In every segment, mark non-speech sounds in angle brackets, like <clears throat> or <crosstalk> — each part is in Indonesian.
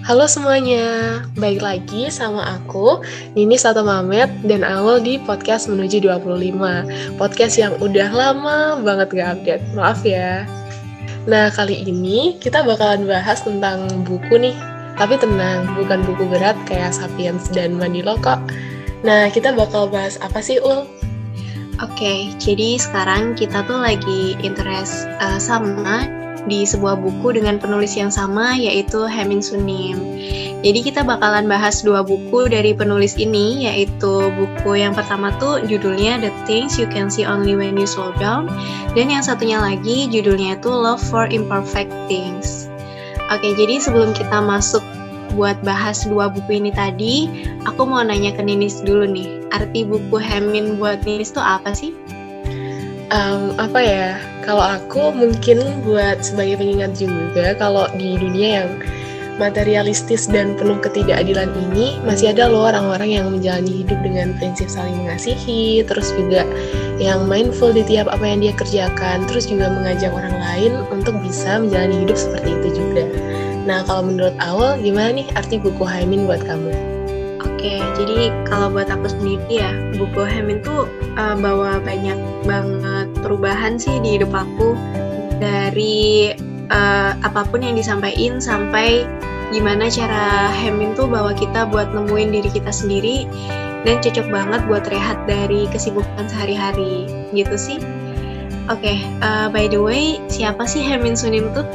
Halo semuanya, baik lagi sama aku, Nini Sato Mamet, dan awal di podcast Menuju 25. Podcast yang udah lama banget gak update, maaf ya. Nah, kali ini kita bakalan bahas tentang buku nih. Tapi tenang, bukan buku berat kayak Sapiens dan Mandilo kok. Nah, kita bakal bahas apa sih, Ul? Oke, jadi sekarang kita tuh lagi interest uh, sama di sebuah buku dengan penulis yang sama yaitu Hemin Sunim. Jadi kita bakalan bahas dua buku dari penulis ini yaitu buku yang pertama tuh judulnya The Things You Can See Only When You Slow Down dan yang satunya lagi judulnya itu Love for Imperfect Things. Oke, jadi sebelum kita masuk buat bahas dua buku ini tadi, aku mau nanya ke Ninis dulu nih. Arti buku Hemin buat Ninis tuh apa sih? Um, apa ya? Kalau aku mungkin buat sebagai pengingat juga kalau di dunia yang materialistis dan penuh ketidakadilan ini masih ada loh orang-orang yang menjalani hidup dengan prinsip saling mengasihi, terus juga yang mindful di tiap apa yang dia kerjakan, terus juga mengajak orang lain untuk bisa menjalani hidup seperti itu juga. Nah, kalau menurut awal gimana nih arti buku Haimin buat kamu? Oke, jadi kalau buat aku sendiri ya, buku Haimin tuh uh, bawa banyak banget perubahan sih di hidup aku dari uh, apa pun yang disampaikan sampai gimana cara Hemin tuh bawa kita buat nemuin diri kita sendiri dan cocok banget buat rehat dari kesibukan sehari-hari gitu sih. Oke, okay, uh, by the way, siapa sih Hemin Sunim tuh?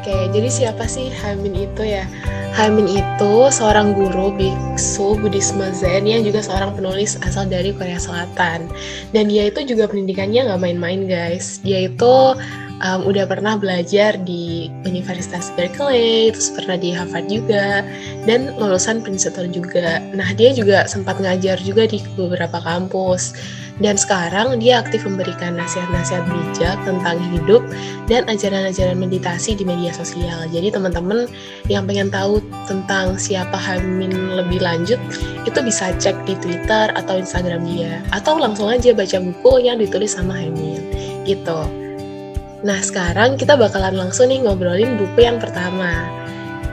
Oke, okay, jadi siapa sih Hemin itu ya? Hemin itu seorang guru biksu Buddhisme Zen yang juga seorang penulis asal dari Korea Selatan. Dan dia itu juga pendidikannya nggak main-main guys. Dia itu um, udah pernah belajar di Universitas Berkeley, terus pernah di Harvard juga, dan lulusan Princeton juga. Nah, dia juga sempat ngajar juga di beberapa kampus. Dan sekarang dia aktif memberikan nasihat-nasihat bijak tentang hidup dan ajaran-ajaran meditasi di media sosial. Jadi teman-teman yang pengen tahu tentang siapa Hamin lebih lanjut, itu bisa cek di Twitter atau Instagram dia. Atau langsung aja baca buku yang ditulis sama Hamin. Gitu. Nah, sekarang kita bakalan langsung nih ngobrolin buku yang pertama.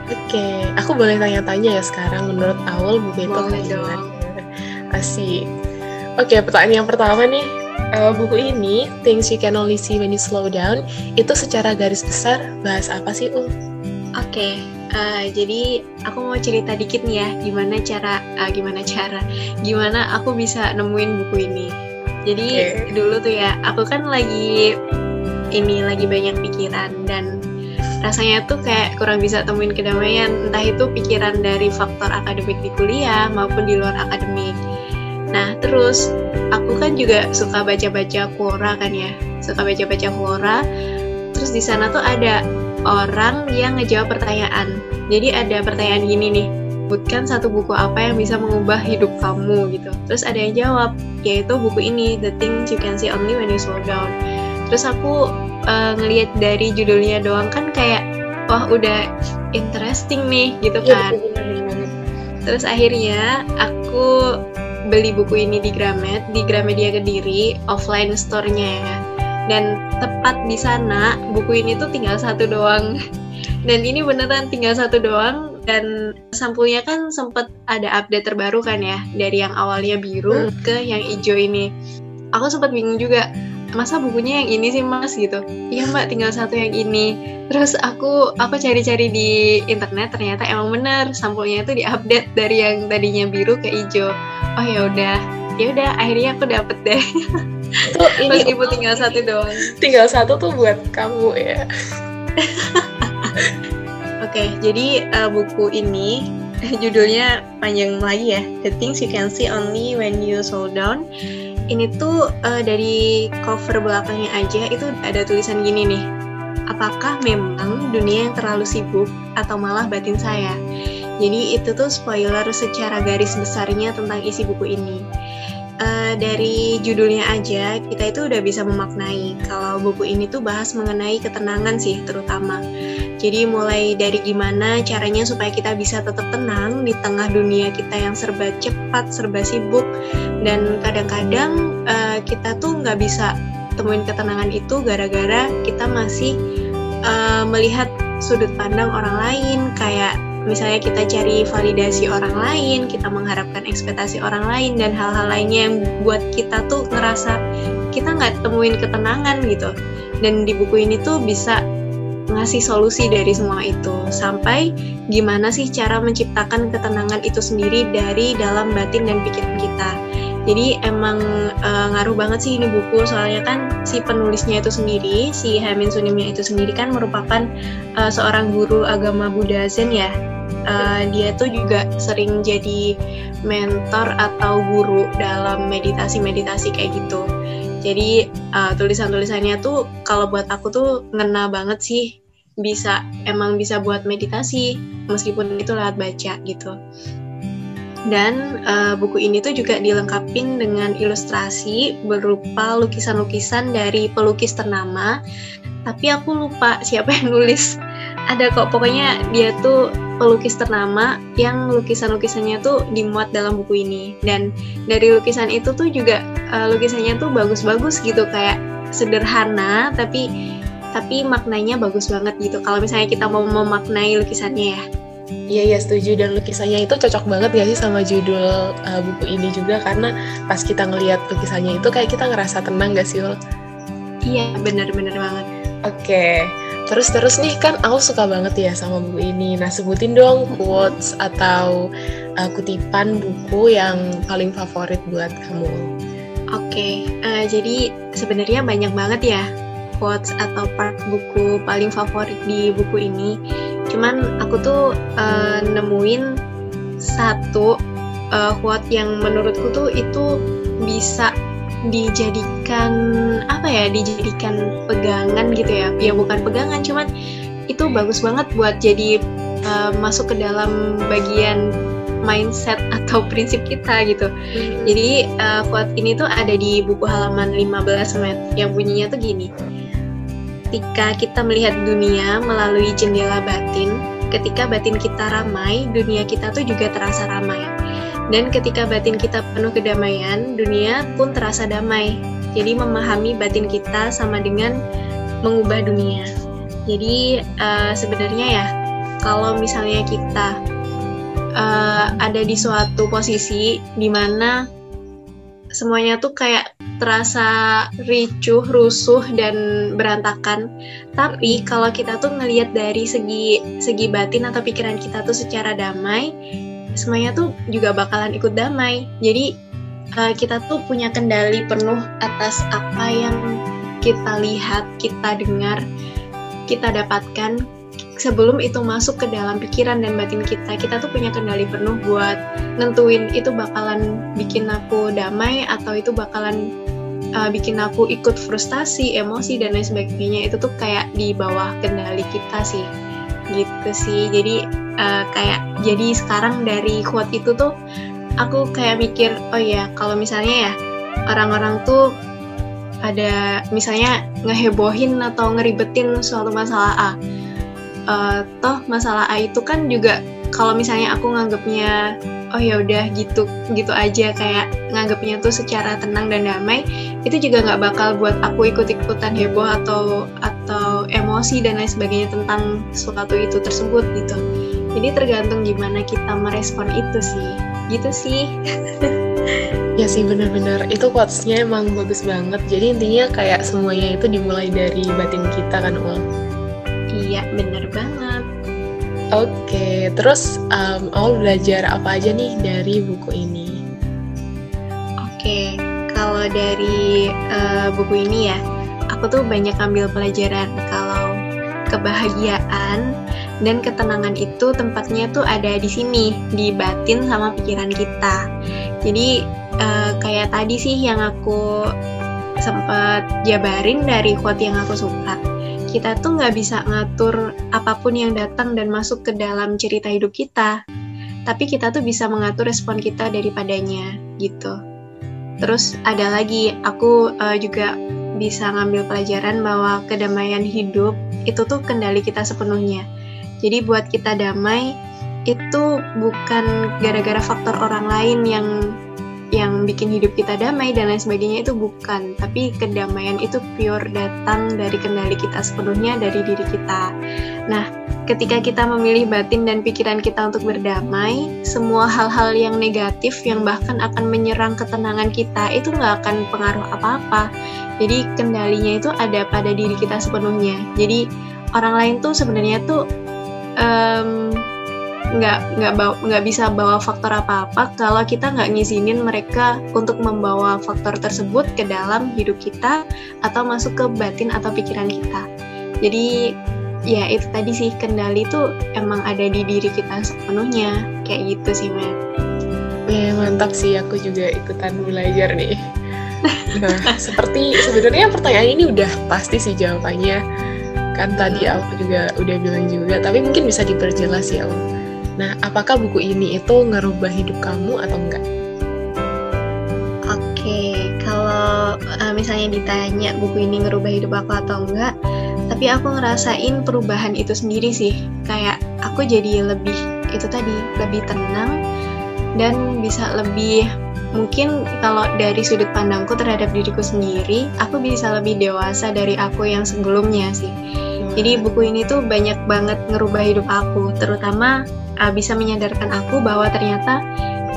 Oke, aku boleh tanya-tanya ya sekarang menurut awal buku itu boleh dong. Asik. Oke, pertanyaan yang pertama nih, uh, buku ini Things You Can Only See When You Slow Down itu secara garis besar bahas apa sih, Ul? Oke, uh, jadi aku mau cerita dikit nih ya, gimana cara, uh, gimana cara, gimana aku bisa nemuin buku ini. Jadi okay. dulu tuh ya, aku kan lagi ini lagi banyak pikiran dan rasanya tuh kayak kurang bisa temuin kedamaian entah itu pikiran dari faktor akademik di kuliah maupun di luar akademik nah terus aku kan juga suka baca-baca Quora kan ya. Suka baca-baca Quora. Terus di sana tuh ada orang yang ngejawab pertanyaan. Jadi ada pertanyaan gini nih sebutkan satu buku apa yang bisa mengubah hidup kamu? gitu. Terus ada yang jawab yaitu buku ini The Things You Can See Only When You Slow Down. Terus aku uh, ngelihat dari judulnya doang kan kayak wah udah interesting nih gitu iya, kan. terus akhirnya aku beli buku ini di Gramet di Gramedia Kediri offline store-nya ya. Dan tepat di sana buku ini tuh tinggal satu doang. <laughs> Dan ini beneran tinggal satu doang dan sampulnya kan sempet ada update terbaru kan ya dari yang awalnya biru hmm. ke yang hijau ini. Aku sempat bingung juga masa bukunya yang ini sih mas? Gitu. Iya mbak tinggal satu yang ini. Terus aku aku cari-cari di internet ternyata emang bener sampulnya itu diupdate dari yang tadinya biru ke hijau. Oh ya udah. Ya udah akhirnya aku dapet deh. Itu <laughs> ini ibu tinggal <laughs> satu doang. tinggal satu tuh buat kamu ya. <laughs> Oke okay, jadi uh, buku ini judulnya panjang lagi ya. The Things You Can See Only When You Slow Down ini tuh uh, dari cover belakangnya aja itu ada tulisan gini nih. Apakah memang dunia yang terlalu sibuk atau malah batin saya? Jadi itu tuh spoiler secara garis besarnya tentang isi buku ini. Uh, dari judulnya aja kita itu udah bisa memaknai kalau buku ini tuh bahas mengenai ketenangan sih terutama. Jadi mulai dari gimana caranya supaya kita bisa tetap tenang di tengah dunia kita yang serba cepat, serba sibuk, dan kadang-kadang uh, kita tuh nggak bisa temuin ketenangan itu gara-gara kita masih uh, melihat sudut pandang orang lain kayak misalnya kita cari validasi orang lain, kita mengharapkan ekspektasi orang lain dan hal-hal lainnya yang buat kita tuh ngerasa kita nggak temuin ketenangan gitu. Dan di buku ini tuh bisa ngasih solusi dari semua itu. Sampai gimana sih cara menciptakan ketenangan itu sendiri dari dalam batin dan pikiran kita. Jadi emang uh, ngaruh banget sih ini buku. Soalnya kan si penulisnya itu sendiri si Hamin Sunimnya itu sendiri kan merupakan uh, seorang guru agama Buddha Zen ya uh, dia tuh juga sering jadi mentor atau guru dalam meditasi-meditasi kayak gitu jadi uh, tulisan-tulisannya tuh kalau buat aku tuh ngena banget sih bisa emang bisa buat meditasi meskipun itu lewat baca gitu dan uh, buku ini tuh juga dilengkapi dengan ilustrasi berupa lukisan-lukisan dari pelukis ternama. Tapi aku lupa siapa yang nulis. Ada kok pokoknya dia tuh pelukis ternama yang lukisan-lukisannya tuh dimuat dalam buku ini. Dan dari lukisan itu tuh juga uh, lukisannya tuh bagus-bagus gitu kayak sederhana tapi tapi maknanya bagus banget gitu. Kalau misalnya kita mau memaknai lukisannya ya. Iya iya setuju dan lukisannya itu cocok banget gak sih sama judul uh, buku ini juga karena pas kita ngelihat lukisannya itu kayak kita ngerasa tenang gak sih? Iya bener-bener banget. Oke, terus terus nih kan aku suka banget ya sama buku ini. Nah sebutin dong quotes atau uh, kutipan buku yang paling favorit buat kamu. Oke, uh, jadi sebenarnya banyak banget ya quotes atau part buku paling favorit di buku ini cuman aku tuh uh, nemuin satu uh, quote yang menurutku tuh itu bisa dijadikan apa ya dijadikan pegangan gitu ya ya bukan pegangan cuman itu bagus banget buat jadi uh, masuk ke dalam bagian mindset atau prinsip kita gitu. Hmm. Jadi uh, quote ini tuh ada di buku halaman 15 met yang bunyinya tuh gini ketika kita melihat dunia melalui jendela batin, ketika batin kita ramai, dunia kita tuh juga terasa ramai. Dan ketika batin kita penuh kedamaian, dunia pun terasa damai. Jadi memahami batin kita sama dengan mengubah dunia. Jadi uh, sebenarnya ya, kalau misalnya kita uh, ada di suatu posisi di mana semuanya tuh kayak terasa ricuh, rusuh dan berantakan. Tapi kalau kita tuh ngelihat dari segi segi batin atau pikiran kita tuh secara damai, semuanya tuh juga bakalan ikut damai. Jadi uh, kita tuh punya kendali penuh atas apa yang kita lihat, kita dengar, kita dapatkan sebelum itu masuk ke dalam pikiran dan batin kita. Kita tuh punya kendali penuh buat nentuin itu bakalan bikin aku damai atau itu bakalan uh, bikin aku ikut frustasi emosi dan lain sebagainya. Itu tuh kayak di bawah kendali kita sih. Gitu sih. Jadi uh, kayak jadi sekarang dari quote itu tuh aku kayak mikir oh ya kalau misalnya ya orang-orang tuh ada misalnya ngehebohin atau ngeribetin suatu masalah A. Uh, toh masalah A itu kan juga kalau misalnya aku nganggapnya oh ya udah gitu gitu aja kayak nganggapnya tuh secara tenang dan damai itu juga nggak bakal buat aku ikut-ikutan heboh atau atau emosi dan lain sebagainya tentang sesuatu itu tersebut gitu jadi tergantung gimana kita merespon itu sih. Gitu sih. Ya sih bener-bener itu quotesnya emang bagus banget. Jadi intinya kayak semuanya itu dimulai dari batin kita kan Ul Iya, bener banget. Oke, okay, terus um, Aul belajar apa aja nih dari buku ini? Oke, okay, kalau dari uh, buku ini ya, aku tuh banyak ambil pelajaran. Kalau kebahagiaan dan ketenangan itu tempatnya tuh ada di sini, di batin sama pikiran kita. Jadi uh, kayak tadi sih yang aku sempat jabarin dari quote yang aku suka kita tuh nggak bisa ngatur apa pun yang datang dan masuk ke dalam cerita hidup kita. Tapi kita tuh bisa mengatur respon kita daripadanya gitu. Terus ada lagi, aku uh, juga bisa ngambil pelajaran bahwa kedamaian hidup itu tuh kendali kita sepenuhnya. Jadi buat kita damai itu bukan gara-gara faktor orang lain yang yang bikin hidup kita damai dan lain sebagainya itu bukan tapi kedamaian itu pure datang dari kendali kita sepenuhnya dari diri kita nah ketika kita memilih batin dan pikiran kita untuk berdamai, semua hal-hal yang negatif yang bahkan akan menyerang ketenangan kita itu nggak akan pengaruh apa-apa. Jadi kendalinya itu ada pada diri kita sepenuhnya. Jadi orang lain tuh sebenarnya tuh nggak nggak nggak bisa bawa faktor apa-apa kalau kita nggak ngizinin mereka untuk membawa faktor tersebut ke dalam hidup kita atau masuk ke batin atau pikiran kita. Jadi ya itu tadi sih kendali itu emang ada di diri kita sepenuhnya kayak gitu sih Matt. Ya mantap sih aku juga ikutan belajar nih. Nah seperti sebenarnya pertanyaan ini udah pasti sih jawabannya kan tadi hmm. aku juga udah bilang juga tapi mungkin bisa diperjelas ya Om Nah, apakah buku ini itu ngerubah hidup kamu atau enggak? Oke, kalau uh, misalnya ditanya buku ini ngerubah hidup aku atau enggak, tapi aku ngerasain perubahan itu sendiri sih. Kayak aku jadi lebih itu tadi, lebih tenang dan bisa lebih mungkin kalau dari sudut pandangku terhadap diriku sendiri, aku bisa lebih dewasa dari aku yang sebelumnya sih. Jadi buku ini tuh banyak banget ngerubah hidup aku, terutama uh, bisa menyadarkan aku bahwa ternyata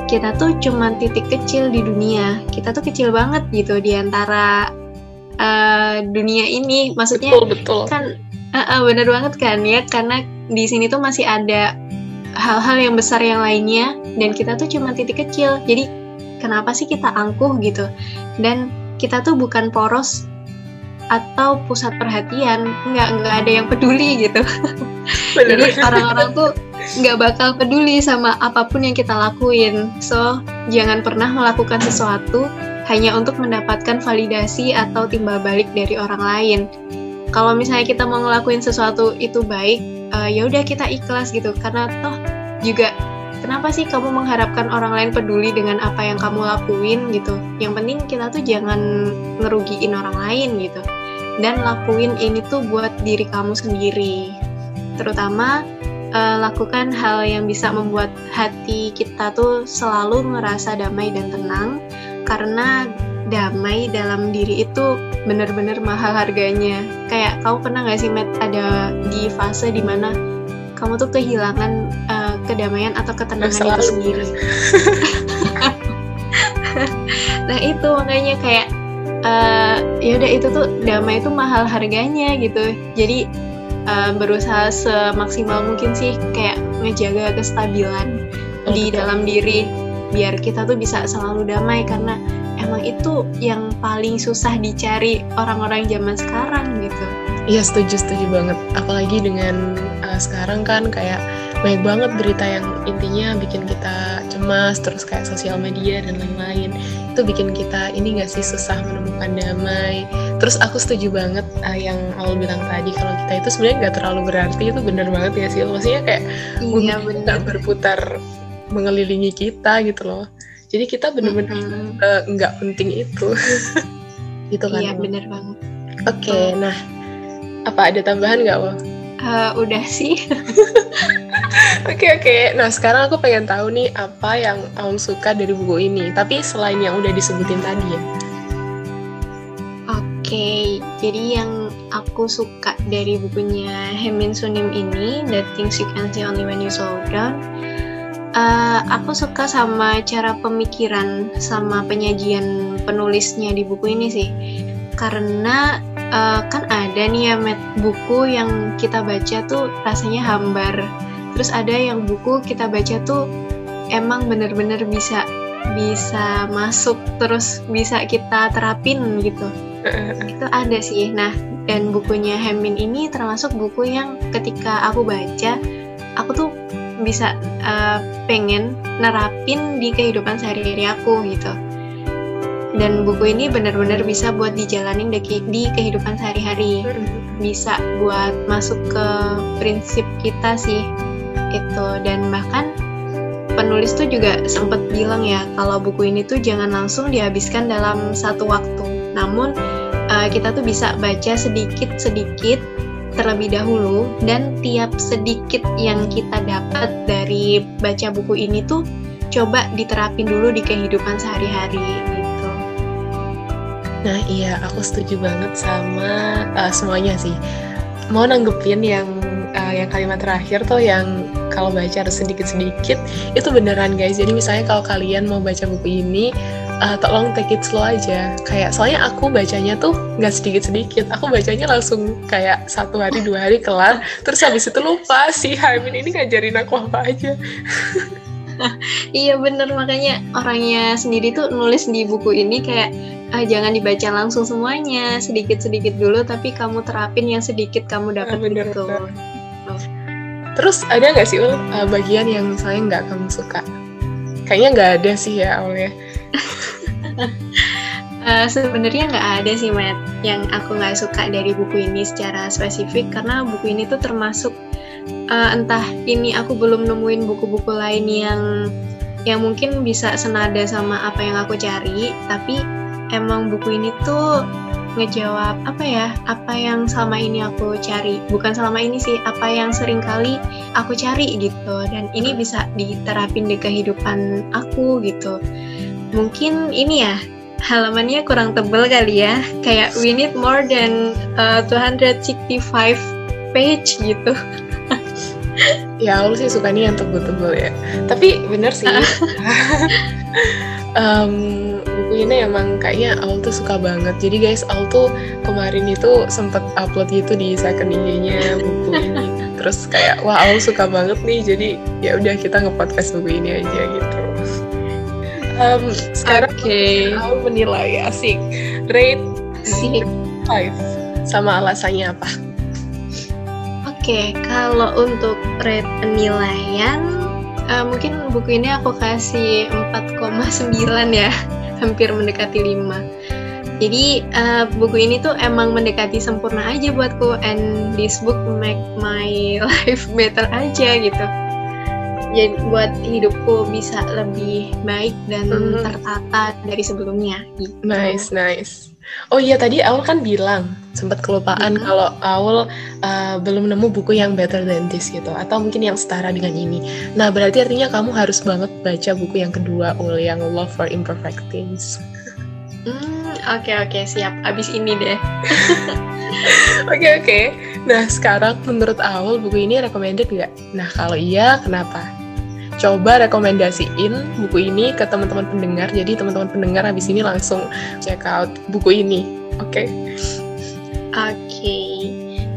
kita tuh cuma titik kecil di dunia. Kita tuh kecil banget gitu di antara uh, dunia ini. Maksudnya betul, betul. kan uh, uh, bener banget kan ya karena di sini tuh masih ada hal-hal yang besar yang lainnya dan kita tuh cuma titik kecil. Jadi kenapa sih kita angkuh gitu? Dan kita tuh bukan poros atau pusat perhatian nggak nggak ada yang peduli gitu <laughs> jadi orang-orang tuh nggak bakal peduli sama apa pun yang kita lakuin. So, jangan pernah melakukan sesuatu hanya untuk mendapatkan validasi atau timbal balik dari orang lain. Kalau misalnya kita mau ngelakuin sesuatu itu baik, uh, ya udah kita ikhlas gitu. Karena toh juga kenapa sih kamu mengharapkan orang lain peduli dengan apa yang kamu lakuin gitu? Yang penting kita tuh jangan ngerugiin orang lain gitu. Dan lakuin ini tuh buat diri kamu sendiri. Terutama uh, lakukan hal yang bisa membuat hati kita tuh selalu merasa damai dan tenang karena damai dalam diri itu benar-benar mahal harganya. Kayak kamu pernah gak sih Matt ada di fase di mana kamu tuh kehilangan uh, kedamaian atau ketenangan itu sendiri. <laughs> nah itu makanya kayak uh, ya udah itu tuh damai itu mahal harganya gitu. Jadi uh, berusaha semaksimal mungkin sih kayak ngejaga kestabilan oh, di betul. dalam diri biar kita tuh bisa selalu damai karena emang itu yang paling susah dicari orang-orang zaman sekarang gitu. Iya setuju setuju banget. Apalagi dengan uh, sekarang kan kayak banyak banget berita yang intinya bikin kita cemas terus kayak sosial media dan lain-lain itu bikin kita ini gak sih susah menemukan damai. Terus aku setuju banget uh, yang awal bilang tadi kalau kita itu sebenarnya nggak terlalu berarti itu bener banget ya sih. Maksudnya kayak iya, nggak berputar mengelilingi kita gitu loh. Jadi kita bener-bener eh, nggak mm -hmm. uh, penting itu. <laughs> Gitu kan iya bener banget. Oke okay, nah apa ada tambahan nggak lo uh, udah sih <laughs> Oke oke. Nah sekarang aku pengen tahu nih apa yang Aum suka dari buku ini. Tapi selain yang udah disebutin tadi ya. Oke, jadi yang aku suka dari bukunya Hemin Sunim ini, The Things You Can See Only When You Slow Down, uh, aku suka sama cara pemikiran sama penyajian penulisnya di buku ini sih. Karena uh, kan ada nih ya buku yang kita baca tuh rasanya hambar terus ada yang buku kita baca tuh emang bener-bener bisa bisa masuk terus bisa kita terapin gitu. Itu ada sih. Nah dan bukunya Hemin ini termasuk buku yang ketika aku baca aku tuh bisa uh, pengen nerapin di kehidupan sehari-hari aku gitu. Dan buku ini benar-benar bisa buat dijalanin di, di kehidupan sehari-hari. Bisa buat masuk ke prinsip kita sih itu dan bahkan penulis tuh juga sempat bilang ya kalau buku ini tuh jangan langsung dihabiskan dalam satu waktu namun uh, kita tuh bisa baca sedikit-sedikit terlebih dahulu dan tiap sedikit yang kita dapat dari baca buku ini tuh coba diterapin dulu di kehidupan sehari-hari gitu. Nah iya aku setuju banget sama uh, semuanya sih. Mau nanggepin yang uh, yang kalimat terakhir tuh yang kalau baca harus sedikit-sedikit itu beneran guys. Jadi misalnya kalau kalian mau baca buku ini uh, tolong take it slow aja. Kayak soalnya aku bacanya tuh nggak sedikit-sedikit. Aku bacanya langsung kayak satu hari dua hari kelar. Terus habis itu lupa si Harmin ini ngajarin aku apa aja. <laughs> iya bener makanya orangnya sendiri tuh nulis di buku ini kayak ah, jangan dibaca langsung semuanya sedikit-sedikit dulu tapi kamu terapin yang sedikit kamu dapat ah, bener, gitu bener. Terus ada nggak sih ul uh, bagian yang misalnya nggak kamu suka? Kayaknya nggak ada sih ya ul ya. Uh, <laughs> sebenarnya nggak ada sih Matt. Yang aku nggak suka dari buku ini secara spesifik karena buku ini tuh termasuk uh, entah ini aku belum nemuin buku-buku lain yang yang mungkin bisa senada sama apa yang aku cari tapi emang buku ini tuh ngejawab apa ya apa yang selama ini aku cari. Bukan selama ini sih apa yang sering kali aku cari gitu. Dan ini bisa diterapin di kehidupan aku gitu. Mungkin ini ya halamannya kurang tebel kali ya. Kayak we need more than uh, 265 page gitu. <laughs> Ya aku sih suka nih yang tebel-tebel ya. Tapi bener sih. <laughs> Um, ini emang kayaknya Aul tuh suka banget. Jadi guys, Aul tuh kemarin itu sempet upload gitu di second IG-nya buku ini. <laughs> Terus kayak wah Aul suka banget nih. Jadi ya udah kita nge-podcast buku ini aja gitu. Um, sekarang okay. Aul menilai asik. Rate asik. five sama alasannya apa? Oke, okay, kalau untuk rate penilaian uh, mungkin buku ini aku kasih 4,9 ya hampir mendekati 5 jadi uh, buku ini tuh emang mendekati sempurna aja buatku and this book make my <laughs> life better aja gitu jadi buat hidupku bisa lebih baik dan mm-hmm. tertata dari sebelumnya gitu. nice nice oh iya tadi Aul kan bilang sempat kelupaan mm-hmm. kalau Aul uh, belum nemu buku yang better than this gitu atau mungkin yang setara dengan ini nah berarti artinya kamu harus banget baca buku yang kedua Ul yang Love for Imperfect Things Hmm, oke okay, oke okay, siap. Abis ini deh. <laughs> Oke oke. Okay, okay. Nah sekarang menurut Aul buku ini recommended nggak? Nah kalau iya kenapa? Coba rekomendasiin buku ini ke teman-teman pendengar. Jadi teman-teman pendengar habis ini langsung check out buku ini. Oke? Okay?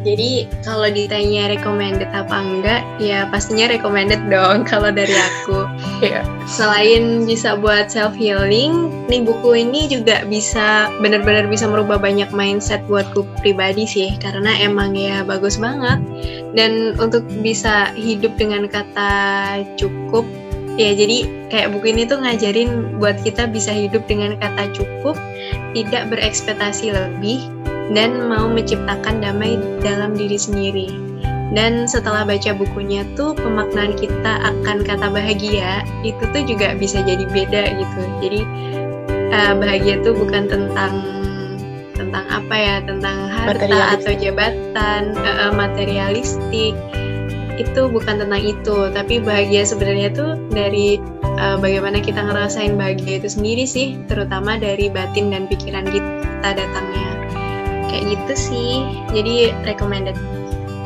Jadi kalau ditanya recommended apa enggak, ya pastinya recommended dong <laughs> kalau dari aku. yeah. Selain bisa buat self healing, nih buku ini juga bisa benar-benar bisa merubah banyak mindset buatku pribadi sih, karena emang ya bagus banget. Dan untuk bisa hidup dengan kata cukup, ya jadi kayak buku ini tuh ngajarin buat kita bisa hidup dengan kata cukup, tidak berekspektasi lebih, dan mau menciptakan damai dalam diri sendiri. Dan setelah baca bukunya tuh pemaknaan kita akan kata bahagia itu tuh juga bisa jadi beda gitu. Jadi uh, bahagia tuh bukan tentang tentang apa ya, tentang harta atau jabatan, uh, materialistik. Itu bukan tentang itu, tapi bahagia sebenarnya tuh dari uh, bagaimana kita ngerasain bahagia itu sendiri sih, terutama dari batin dan pikiran kita datangnya kayak gitu sih jadi recommended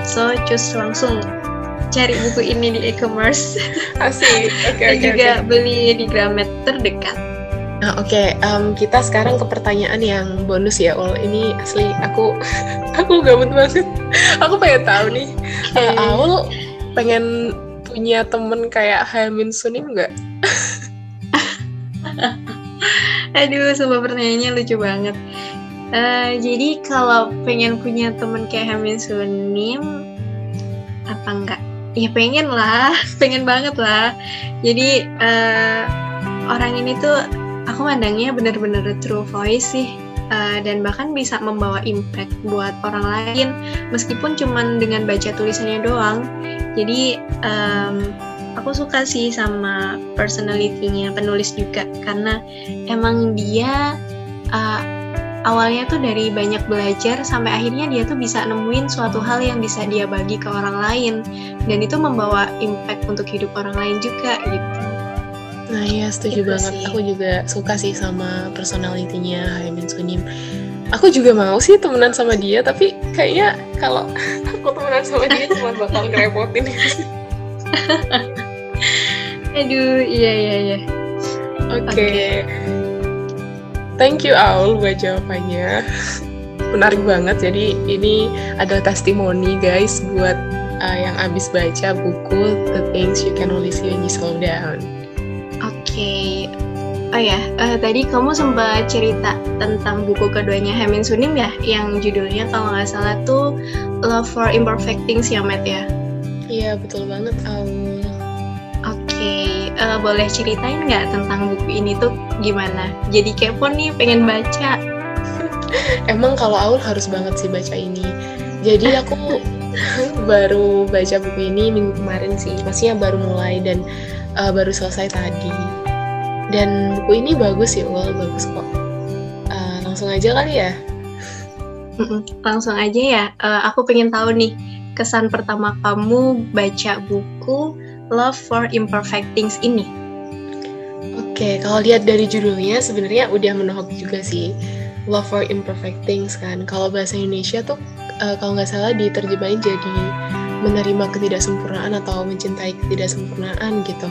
so choose langsung cari buku ini di e-commerce <laughs> asik okay, dan okay, juga okay. beli di Gramet terdekat Nah, oke, okay. um, kita sekarang ke pertanyaan yang bonus ya, Ul. Ini asli aku <laughs> aku gabut banget. aku pengen tahu nih, okay. uh, Aul pengen punya temen kayak Hamin Sunim nggak? <laughs> Aduh, semua pertanyaannya lucu banget. Uh, jadi kalau pengen punya temen kayak Hamin Sunim, apa enggak? Ya pengen lah, <laughs> pengen banget lah. Jadi uh, orang ini tuh aku mandangnya bener-bener true voice sih. Uh, dan bahkan bisa membawa impact buat orang lain meskipun cuman dengan baca tulisannya doang jadi um, aku suka sih sama personality-nya penulis juga karena emang dia uh, awalnya tuh dari banyak belajar sampai akhirnya dia tuh bisa nemuin suatu hal yang bisa dia bagi ke orang lain dan itu membawa impact untuk hidup orang lain juga gitu. Nah iya setuju gitu banget. Sih. Aku juga suka sih sama personalitinya Haimin Sunim. aku juga mau sih temenan sama dia tapi kayaknya kalau <laughs> aku temenan sama dia cuma bakal ngerepotin <laughs> aduh iya iya iya oke okay. okay. Thank you Aul buat jawabannya menarik banget jadi ini ada testimoni guys buat uh, yang abis baca buku The Things You Can Only See When You Slow Down oke okay. Oh ya, uh, tadi kamu sempat cerita tentang buku keduanya Hemin Sunim ya, yang judulnya kalau nggak salah tuh Love for Imperfect Things ya, Matt ya? Iya, betul banget, Aul. Oke, okay, uh, eh, boleh ceritain nggak tentang buku ini tuh gimana? Jadi kepo nih, pengen baca. <laughs> Emang kalau Aul harus banget sih baca ini. Jadi aku <laughs> baru baca buku ini minggu kemarin sih, maksudnya baru mulai dan uh, baru selesai tadi dan buku ini bagus ya Ul, bagus kok. Uh, langsung aja kali ya? Langsung aja ya. Uh, aku pengen tahu nih kesan pertama kamu baca buku Love for Imperfect Things ini. Oke, okay, kalau lihat dari judulnya sebenarnya udah menohok juga sih. Love for Imperfect Things kan. Kalau bahasa Indonesia tuh uh, kalau nggak salah diterjemahin jadi menerima ketidaksempurnaan atau mencintai ketidaksempurnaan gitu.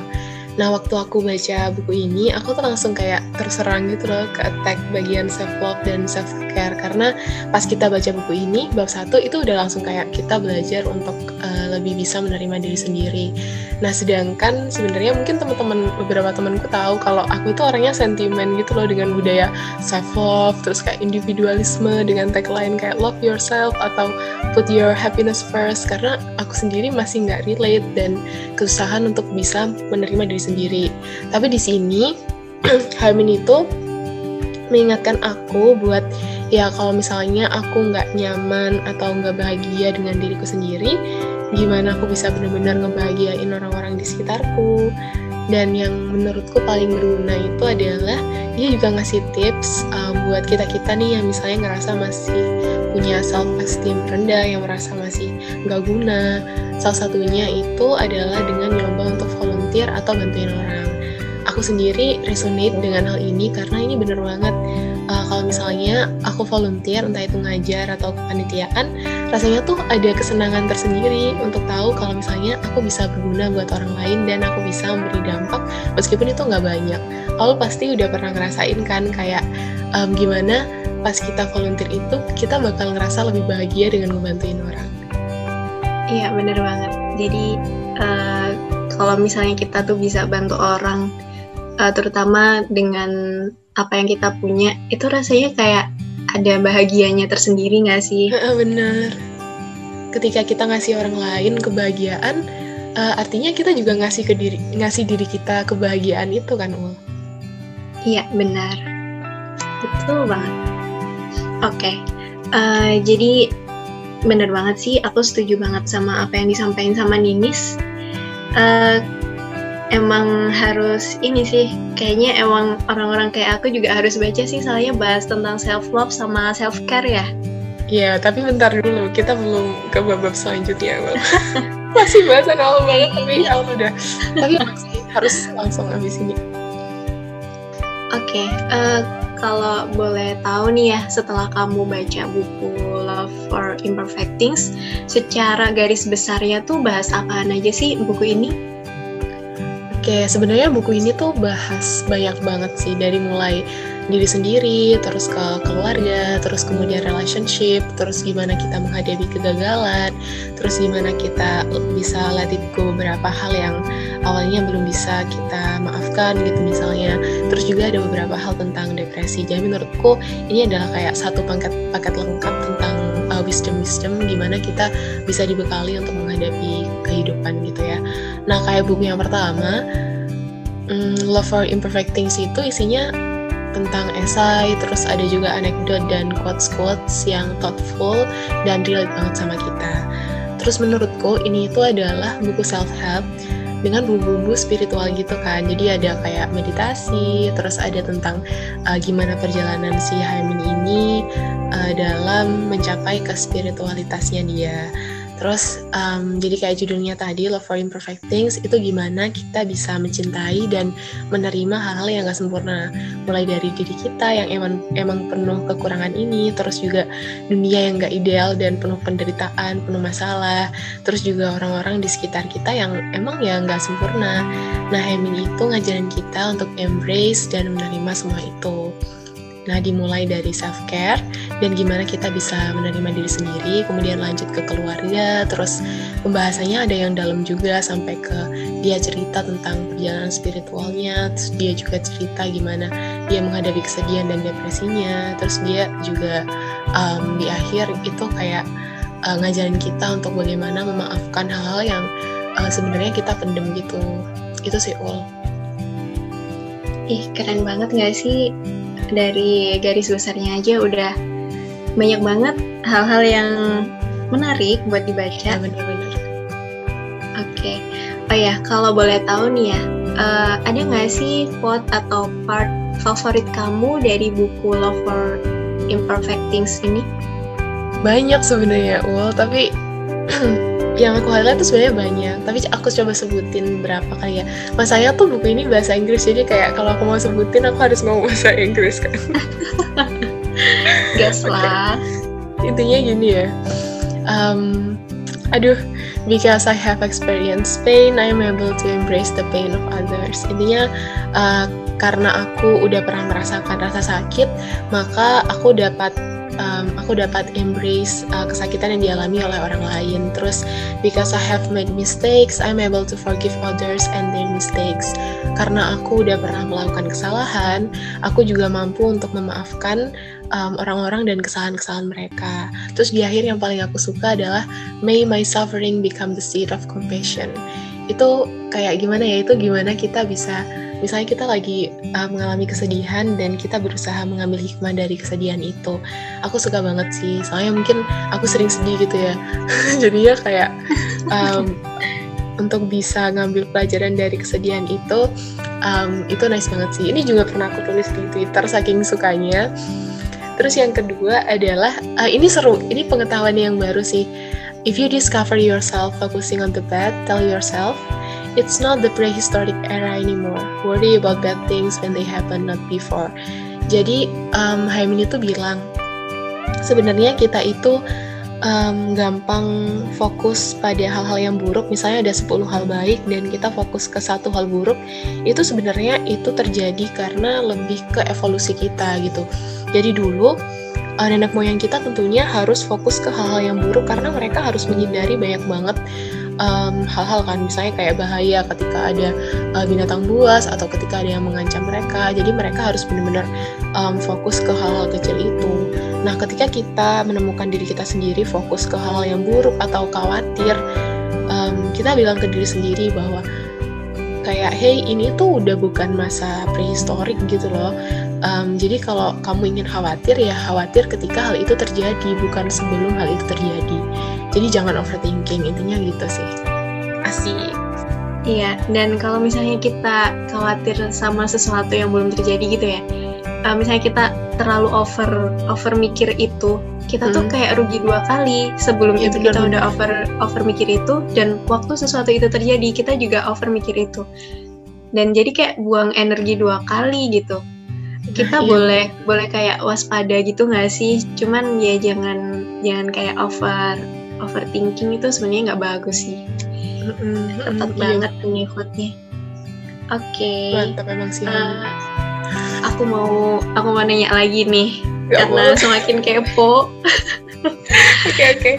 Nah, waktu aku baca buku ini, aku tuh langsung kayak terserang gitu loh ke attack bagian self love dan self care karena pas kita baca buku ini bab satu itu udah langsung kayak kita belajar untuk uh, lebih bisa menerima diri sendiri. Nah, sedangkan sebenarnya mungkin teman-teman beberapa temanku tahu kalau aku itu orangnya sentimen gitu loh dengan budaya self love, terus kayak individualisme dengan tagline kayak love yourself atau put your happiness first karena aku sendiri masih nggak relate dan kesusahan untuk bisa menerima diri sendiri. Tapi di sini <clears throat> Harmin itu mengingatkan aku buat ya kalau misalnya aku nggak nyaman atau nggak bahagia dengan diriku sendiri, gimana aku bisa benar-benar ngebahagiain orang-orang di sekitarku. Dan yang menurutku paling berguna itu adalah dia juga ngasih tips uh, buat kita-kita nih yang misalnya ngerasa masih punya self esteem rendah, yang merasa masih nggak guna. Salah satunya itu adalah dengan nyoba untuk volunteer atau bantuin orang. Aku sendiri resonate dengan hal ini karena ini bener banget. Uh, kalau misalnya aku volunteer entah itu ngajar atau kepanitiaan rasanya tuh ada kesenangan tersendiri untuk tahu kalau misalnya aku bisa berguna buat orang lain dan aku bisa memberi dampak meskipun itu nggak banyak. Kalau pasti udah pernah ngerasain kan kayak um, gimana pas kita volunteer itu kita bakal ngerasa lebih bahagia dengan ngebantuin orang. Iya bener banget. Jadi uh, kalau misalnya kita tuh bisa bantu orang uh, terutama dengan apa yang kita punya itu rasanya kayak ada bahagianya tersendiri nggak sih? <laughs> Bener. Ketika kita ngasih orang lain kebahagiaan, uh, artinya kita juga ngasih ke diri ngasih diri kita kebahagiaan itu kan, Ul? Iya benar, betul banget. Oke, okay. uh, eh, jadi bener banget sih, aku setuju banget sama apa yang disampaikan sama Ninis. Uh, emang harus ini sih kayaknya emang orang-orang kayak aku juga harus baca sih soalnya bahas tentang self love sama self care ya Iya, tapi bentar dulu, kita belum ke bab-bab selanjutnya, <laughs> masih bahasan awal banget, tapi awal udah. Tapi masih harus langsung habis ini. Oke, okay, uh, eh, kalau boleh tahu nih ya, setelah kamu baca buku Love for Imperfect Things, secara garis besarnya tuh bahas apaan aja sih buku ini? Oke, sebenarnya buku ini tuh bahas banyak banget sih dari mulai diri sendiri, terus ke keluarga, terus kemudian relationship, terus gimana kita menghadapi kegagalan, terus gimana kita bisa it go beberapa hal yang awalnya belum bisa kita maafkan gitu misalnya. Terus juga ada beberapa hal tentang depresi. Jadi menurutku ini adalah kayak satu paket paket lengkap tentang uh, wisdom wisdom gimana kita bisa dibekali untuk menghadapi kehidupan gitu ya. Nah kayak buku yang pertama, um, Love for Imperfect Things itu isinya tentang esai, terus ada juga anekdot dan quotes-quotes yang thoughtful dan relate banget sama kita. Terus menurutku ini itu adalah buku self-help dengan bumbu-bumbu spiritual gitu kan. Jadi ada kayak meditasi, terus ada tentang uh, gimana perjalanan si Haimin ini uh, dalam mencapai ke spiritualitasnya dia. Terus um, jadi kayak judulnya tadi Love for Imperfect Things itu gimana kita bisa mencintai dan menerima hal-hal yang gak sempurna. Mulai dari diri kita yang emang emang penuh kekurangan ini, terus juga dunia yang gak ideal dan penuh penderitaan, penuh masalah. Terus juga orang-orang di sekitar kita yang emang ya gak sempurna. Nah, Hemin itu ngajarin kita untuk embrace dan menerima semua itu. Nah, dimulai dari self care dan gimana kita bisa menerima diri sendiri, kemudian lanjut ke keluarga, terus pembahasannya ada yang dalam juga sampai ke dia cerita tentang perjalanan spiritualnya, terus dia juga cerita gimana dia menghadapi kesedihan dan depresinya, terus dia juga um, di akhir itu kayak uh, ngajarin kita untuk bagaimana memaafkan hal-hal yang uh, sebenarnya kita pendem gitu. Itu sih ul. Ih, keren banget gak sih dari garis besarnya aja udah banyak banget hal-hal yang menarik buat dibaca. Ya, bener-bener. Oke. Okay. Oh ya, kalau boleh tahu nih ya, uh, ada nggak sih quote atau part favorit kamu dari buku Love for Imperfect Things ini? Banyak sebenarnya, Ul, tapi <clears throat> yang aku highlight tuh sebenarnya banyak tapi aku coba sebutin berapa kali ya. Masanya tuh buku ini bahasa Inggris jadi kayak kalau aku mau sebutin aku harus mau bahasa Inggris kan. <laughs> Gas <laughs> lah. Intinya gini ya um, aduh because I have experienced pain I am able to embrace the pain of others. Intinya uh, karena aku udah pernah merasakan rasa sakit maka aku dapat um, aku dapat embrace uh, kesakitan yang dialami oleh orang lain. Terus because I have made mistakes, I'm able to forgive others and their mistakes. Karena aku udah pernah melakukan kesalahan, aku juga mampu untuk memaafkan um, orang-orang dan kesalahan-kesalahan mereka. Terus di akhir yang paling aku suka adalah may my suffering become the seed of compassion. Itu kayak gimana ya? Itu gimana kita bisa misalnya kita lagi uh, mengalami kesedihan dan kita berusaha mengambil hikmah dari kesedihan itu. Aku suka banget sih. Soalnya mungkin aku sering sedih gitu ya. <laughs> Jadinya kayak <laughs> um, untuk bisa ngambil pelajaran dari kesedihan itu um, itu nice banget sih. Ini juga pernah aku tulis di twitter saking sukanya. Terus yang kedua adalah uh, ini seru. Ini pengetahuan yang baru sih. If you discover yourself focusing on the bad tell yourself It's not the prehistoric era anymore. Worry about bad things when they happen, not before. Jadi um, Haimin itu bilang sebenarnya kita itu um, gampang fokus pada hal-hal yang buruk. Misalnya ada 10 hal baik dan kita fokus ke satu hal buruk, itu sebenarnya itu terjadi karena lebih ke evolusi kita gitu. Jadi dulu uh, nenek moyang kita tentunya harus fokus ke hal-hal yang buruk karena mereka harus menghindari banyak banget hal-hal um, kan misalnya kayak bahaya ketika ada uh, binatang buas atau ketika ada yang mengancam mereka. Jadi mereka harus benar-benar um, fokus ke hal-hal kecil itu. Nah ketika kita menemukan diri kita sendiri fokus ke hal, -hal yang buruk atau khawatir um, kita bilang ke diri sendiri bahwa kayak hey ini tuh udah bukan masa prehistorik gitu loh. Um, jadi kalau kamu ingin khawatir ya khawatir ketika hal itu terjadi bukan sebelum hal itu terjadi jadi jangan overthinking intinya gitu sih. Asik. Iya dan kalau misalnya kita khawatir sama sesuatu yang belum terjadi gitu ya uh, misalnya kita terlalu over over mikir itu kita hmm. tuh kayak rugi dua kali sebelum ya, itu kita udah over over mikir itu dan waktu sesuatu itu terjadi kita juga over mikir itu. Dan jadi kayak buang energi dua kali gitu. Kita nah, boleh iya. boleh kayak waspada gitu nggak sih? Cuman ya jangan jangan kayak over overthinking itu sebenarnya nggak bagus sih mm-hmm. tepat mm, banget iya. nih quote-nya oke okay. mantap emang sih uh, aku mau aku mau nanya lagi nih Gak karena boleh. semakin kepo <laughs> oke oke okay, okay.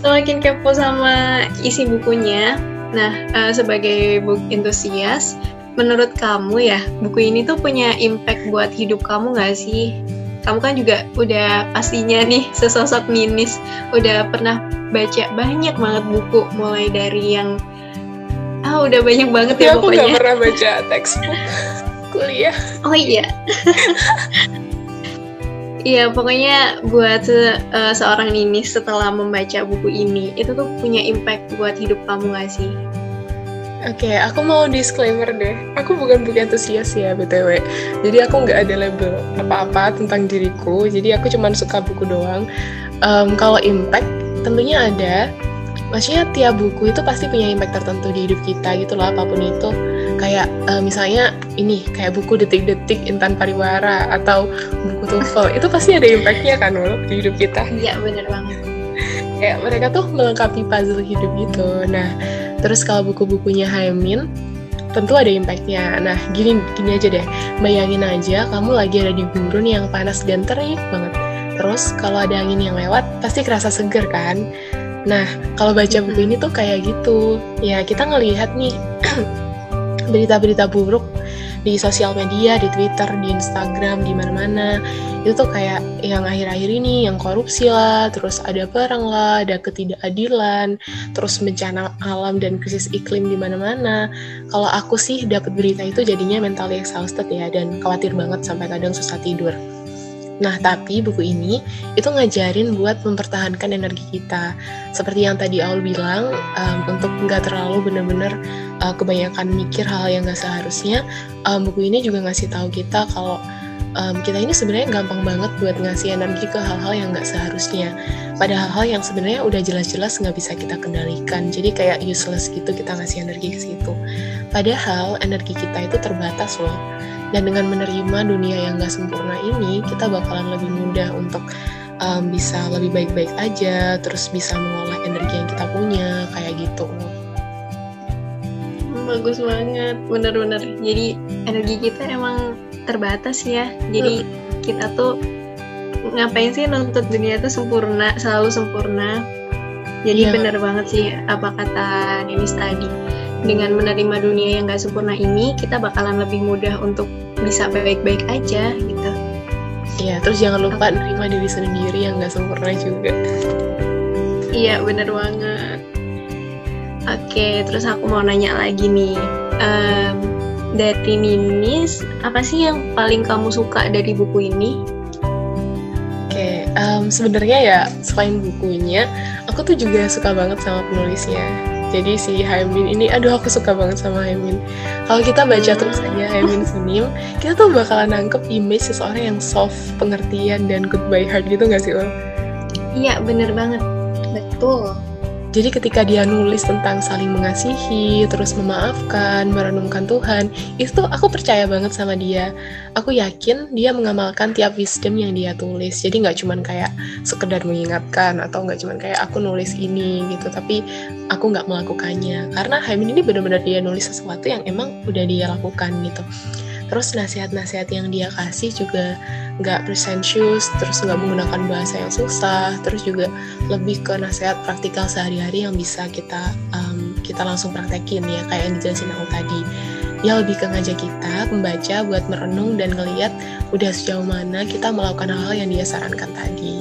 semakin kepo sama isi bukunya nah uh, sebagai book entusias menurut kamu ya buku ini tuh punya impact buat hidup kamu nggak sih kamu kan juga udah pastinya nih sesosok minis udah pernah baca banyak banget buku mulai dari yang ah udah banyak banget ya, ya pokoknya aku gak pernah baca textbook <laughs> kuliah. Oh iya. <laughs> Iya, pokoknya buat uh, seorang Ninis setelah membaca buku ini, itu tuh punya impact buat hidup kamu gak sih? Oke, okay, aku mau disclaimer deh. Aku bukan buku antusias ya, BTW. Jadi aku nggak ada label apa-apa tentang diriku. Jadi aku cuma suka buku doang. Um, kalau impact, tentunya ada. maksudnya tiap buku itu pasti punya impact tertentu di hidup kita gitu loh apa pun itu kayak uh, misalnya ini kayak buku detik-detik Intan Pariwara atau buku TOEFL itu pasti ada impactnya kan loh di hidup kita iya bener banget kayak mereka tuh melengkapi puzzle hidup gitu nah terus kalau buku-bukunya Haimin tentu ada impactnya. Nah, gini gini aja deh, bayangin aja kamu lagi ada di gurun yang panas dan terik banget. Terus kalau ada angin yang lewat, pasti kerasa seger kan? Nah, kalau baca buku ini tuh kayak gitu. Ya, kita ngelihat nih <clears throat> berita-berita buruk di sosial media, di Twitter, di Instagram, di mana-mana. Itu tuh kayak yang akhir-akhir ini yang korupsi lah, terus ada perang lah, ada ketidakadilan, terus bencana alam dan krisis iklim di mana-mana. Kalau aku sih dapat berita itu jadinya mentally exhausted ya dan khawatir banget sampai kadang susah tidur. Nah, tapi buku ini itu ngajarin buat mempertahankan energi kita. Seperti yang tadi Aul bilang, um, untuk nggak terlalu bener-bener uh, kebanyakan mikir hal yang nggak seharusnya, um, buku ini juga ngasih tahu kita kalau um, kita ini sebenarnya gampang banget buat ngasih energi ke hal-hal yang nggak seharusnya. Pada hal-hal yang sebenarnya udah jelas-jelas nggak bisa kita kendalikan. Jadi kayak useless gitu kita ngasih energi ke situ. Padahal energi kita itu terbatas loh dan dengan menerima dunia yang gak sempurna ini kita bakalan lebih mudah untuk um, bisa lebih baik-baik aja terus bisa mengolah energi yang kita punya kayak gitu. Bagus banget bener-bener. Jadi energi kita emang terbatas ya. Jadi hmm. kita tuh ngapain sih nuntut dunia itu sempurna selalu sempurna? Jadi yeah. bener banget sih apa kata Denis tadi dengan menerima dunia yang gak sempurna ini kita bakalan lebih mudah untuk bisa baik-baik aja gitu. Iya terus jangan lupa nerima diri sendiri yang gak sempurna juga. Iya bener banget. Oke terus aku mau nanya lagi nih. Um, dari Ninis apa sih yang paling kamu suka dari buku ini? Oke um, sebenarnya ya selain bukunya aku tuh juga suka banget sama penulisnya jadi si Haimin ini aduh aku suka banget sama Haimin. Kalau kita baca terus aja Haimin <laughs> Sunim kita tuh bakalan nangkep image seseorang yang soft pengertian dan good by heart gitu gak sih Ul? iya bener banget. Betul jadi ketika dia nulis tentang saling mengasihi, terus memaafkan, merenungkan Tuhan, itu aku percaya banget sama dia. Aku yakin dia mengamalkan tiap wisdom yang dia tulis. Jadi nggak cuman kayak sekedar mengingatkan atau nggak cuman kayak aku nulis ini gitu, tapi aku nggak melakukannya. Karena Haimin ini benar-benar dia nulis sesuatu yang emang udah dia lakukan gitu terus nasihat-nasihat yang dia kasih juga nggak presentious terus nggak menggunakan bahasa yang susah terus juga lebih ke nasihat praktikal sehari-hari yang bisa kita um, kita langsung praktekin ya kayak yang dijelasin aku tadi dia lebih ke ngajak kita membaca buat merenung dan ngeliat udah sejauh mana kita melakukan hal-hal yang dia sarankan tadi.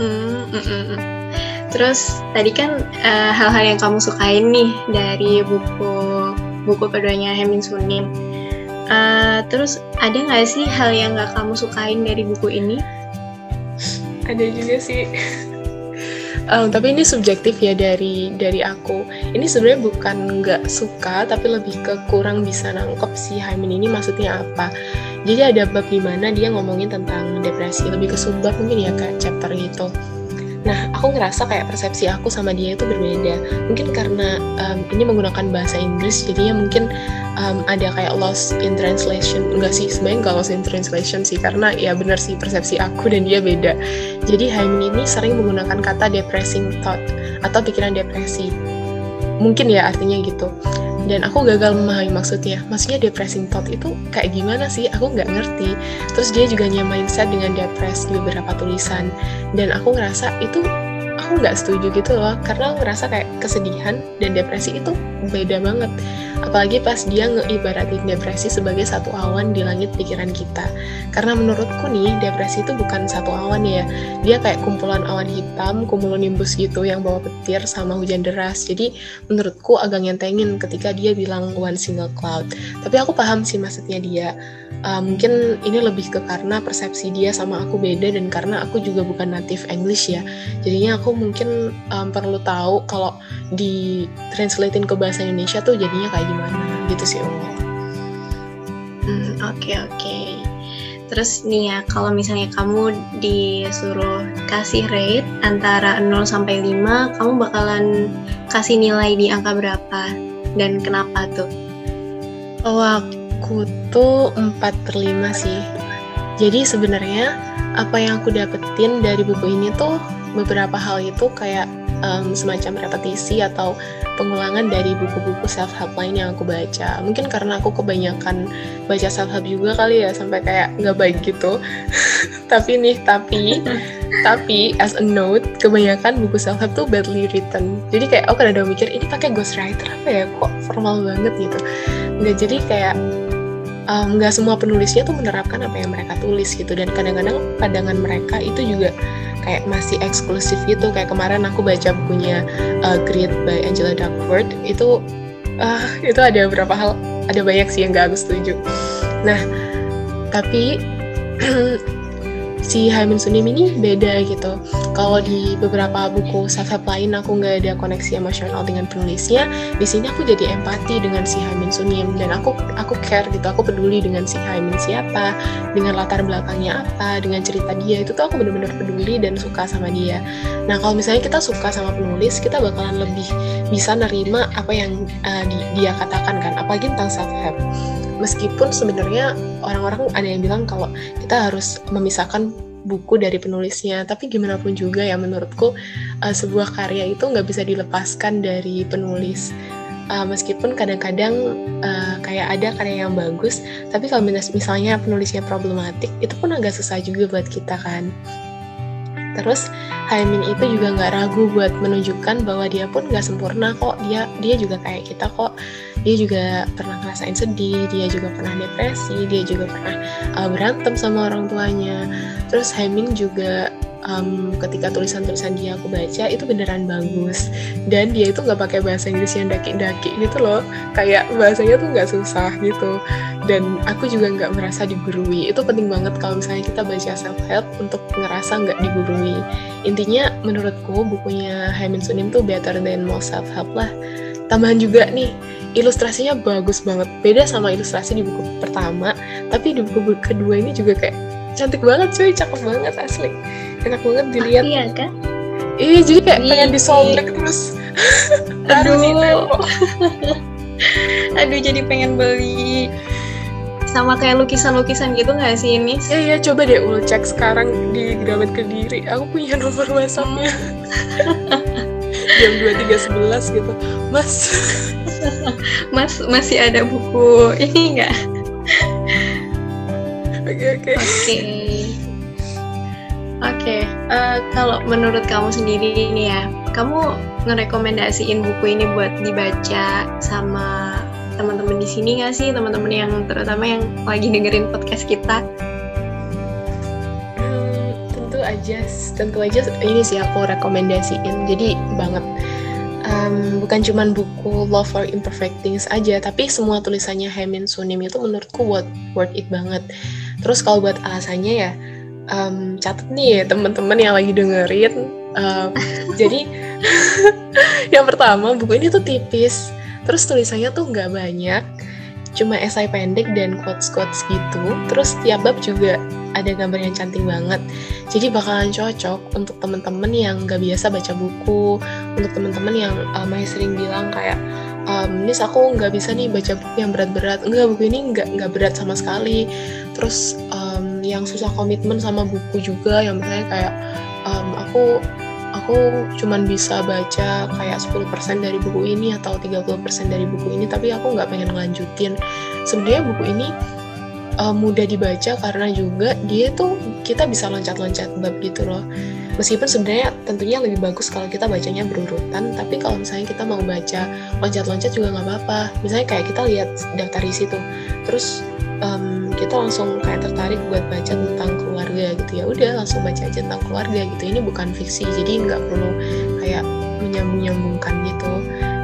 Hmm, mm, mm. Terus tadi kan uh, hal-hal yang kamu sukain nih dari buku buku keduanya Hemin Sunim. Uh, terus ada nggak sih hal yang nggak kamu sukain dari buku ini? Ada juga sih. um, tapi ini subjektif ya dari dari aku. Ini sebenarnya bukan nggak suka, tapi lebih ke kurang bisa nangkep si Haimin ini maksudnya apa. Jadi ada bab di mana dia ngomongin tentang depresi, lebih ke subbab mungkin ya kayak chapter gitu Nah, aku ngerasa kayak persepsi aku sama dia itu berbeda. Mungkin karena um, ini menggunakan bahasa Inggris, jadinya mungkin um, ada kayak loss in translation. Enggak sih, sebenarnya nggak loss in translation sih, karena ya benar sih persepsi aku dan dia beda. Jadi Haimin ini sering menggunakan kata depressing thought atau pikiran depresi. Mungkin ya artinya gitu dan aku gagal memahami maksudnya. Maksudnya depressing thought itu kayak gimana sih? Aku nggak ngerti. Terus dia juga nyamain set dengan depres di beberapa tulisan. Dan aku ngerasa itu aku nggak setuju gitu loh karena ngerasa kayak kesedihan dan depresi itu beda banget. Apalagi pas dia ngeibaratin depresi sebagai satu awan di langit pikiran kita. Karena menurutku nih depresi itu bukan satu awan ya. Dia kayak kumpulan awan hitam cumulonimbus gitu yang bawa petir sama hujan deras. Jadi menurutku agak nyentengin ketika dia bilang one single cloud. Tapi aku paham sih maksudnya dia. Uh, mungkin ini lebih ke karena persepsi dia sama aku beda dan karena aku juga bukan native English ya. Jadinya aku mungkin um, perlu tahu kalau di translatein ke bahasa Indonesia tuh jadinya kayak gimana gitu sih Ungu. Hmm, oke okay, oke. Okay. Terus nih ya, kalau misalnya kamu disuruh kasih rate antara 0 sampai 5, kamu bakalan kasih nilai di angka berapa? Dan kenapa tuh? Oh, aku tuh 4 per 5 sih. Jadi sebenarnya apa yang aku dapetin dari buku ini tuh beberapa hal itu kayak um, semacam repetisi atau pengulangan dari buku-buku self help lain yang aku baca. Mungkin karena aku kebanyakan baca self help juga kali ya sampai kayak nggak baik gitu. <laughs> tapi nih, tapi <laughs> tapi as a note, kebanyakan buku self help tuh badly written. Jadi kayak aku kadang-kadang mikir ini pakai ghostwriter apa ya? Kok formal banget gitu. Nggak jadi kayak nggak um, semua penulisnya tuh menerapkan apa yang mereka tulis gitu dan kadang-kadang pandangan mereka itu juga kayak masih eksklusif gitu. Kayak kemarin aku baca bukunya uh, Great by Angela Duckworth. Itu uh, itu ada beberapa hal ada banyak sih yang gak aku setuju. Nah tapi <clears throat> si Haimin Sunim ini beda gitu. Kalau di beberapa buku self help lain aku nggak ada koneksi emosional dengan penulisnya, di sini aku jadi empati dengan si Haimin Sunim dan aku aku care gitu, aku peduli dengan si Haimin siapa, dengan latar belakangnya apa, dengan cerita dia itu tuh aku bener-bener peduli dan suka sama dia. Nah kalau misalnya kita suka sama penulis, kita bakalan lebih bisa nerima apa yang uh, di, dia katakan kan, apalagi tentang self help meskipun sebenarnya orang-orang ada yang bilang kalau kita harus memisahkan buku dari penulisnya. Tapi gimana pun juga ya menurutku uh, sebuah karya itu nggak bisa dilepaskan dari penulis. Uh, meskipun kadang-kadang uh, kayak ada karya yang bagus tapi kalau misalnya penulisnya problematik itu pun agak susah juga buat kita kan terus Haimin itu juga nggak ragu buat menunjukkan bahwa dia pun nggak sempurna kok. Dia dia juga kayak kita kok. Dia juga pernah ngerasain sedih dia juga pernah depresi dia juga pernah uh, berantem sama orang tuanya. Terus Haimin juga um, ketika tulisan-tulisan dia aku baca itu beneran bagus. Dan dia itu nggak pakai bahasa Inggris yang daki-daki gitu loh. Kayak bahasanya tuh nggak susah gitu. Dan aku juga nggak merasa digurui. Itu penting banget kalau misalnya kita baca self help untuk ngerasa nggak digurui. Intinya menurutku bukunya Haimin Sunim tuh better than most self help lah. Tambahan juga nih ilustrasinya bagus banget. Beda sama ilustrasi di buku pertama tapi di buku kedua ini juga kayak cantik banget cuy. Cakep banget asli enak banget dilihat iya kan iya jadi kayak Iyi. pengen disobek terus <laughs> aduh <laughs> aduh jadi pengen beli sama kayak lukisan-lukisan gitu nggak sih ini? Iya iya coba deh ul cek sekarang di Gramet Kediri. Aku punya nomor WhatsAppnya. <laughs> Jam dua tiga sebelas gitu, Mas. mas masih ada buku ini nggak? Oke oke. Oke. Oke, okay. uh, eh, kalau menurut kamu sendiri nih ya, kamu ngerekomendasiin buku ini buat dibaca sama teman-teman di sini nggak sih, teman-teman yang terutama yang lagi dengerin podcast kita? Hmm, tentu aja, tentu aja ini sih aku rekomendasiin. Jadi banget. Um, bukan cuma buku Love for Imperfect Things aja, tapi semua tulisannya Hemin Sunim itu menurutku worth, worth it banget. Terus kalau buat alasannya ya, um, catat nih teman-teman yang lagi dengerin. Um, <laughs> jadi <laughs> yang pertama buku ini tuh tipis, terus tulisannya tuh nggak banyak, cuma esai pendek dan quotes-quotes gitu. Terus tiap bab juga ada gambar yang cantik banget. Jadi bakalan cocok untuk teman-teman yang nggak biasa baca buku, untuk teman-teman yang uh, masih sering bilang kayak um, Nis aku nggak bisa nih baca buku yang berat-berat enggak buku ini nggak nggak berat sama sekali terus um, yang susah komitmen sama buku juga yang misalnya kayak um, aku aku cuman bisa baca kayak 10% dari buku ini atau 30% dari buku ini tapi aku nggak pengen ngelanjutin. Sebenarnya buku ini uh, mudah dibaca karena juga dia tuh kita bisa loncat-loncat bab gitu loh. Meskipun sebenarnya tentunya lebih bagus kalau kita bacanya berurutan tapi kalau misalnya kita mau baca loncat-loncat juga nggak apa-apa. Misalnya kayak kita lihat daftar isi tuh terus um, kita langsung kayak tertarik buat baca tentang keluarga gitu. Ya udah langsung baca aja tentang keluarga gitu. Ini bukan fiksi jadi nggak perlu kayak menyambung-nyambungkan gitu.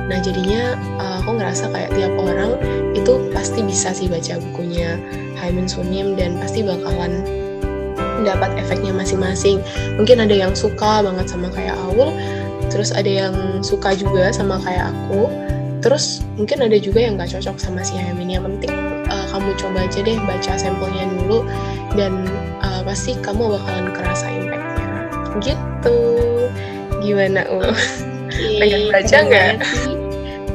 Nah jadinya uh, aku ngerasa kayak tiap orang itu pasti bisa sih baca bukunya Haimin Sunim dan pasti bakalan dapat efeknya masing-masing. Mungkin ada yang suka banget sama kayak Aul terus ada yang suka juga sama kayak aku terus mungkin ada juga yang nggak cocok sama si Hamin yang penting uh, kamu coba aja deh baca sampelnya dulu dan uh, pasti kamu bakalan kerasa impactnya. Gitu. Gimana uh pengen baca nggak?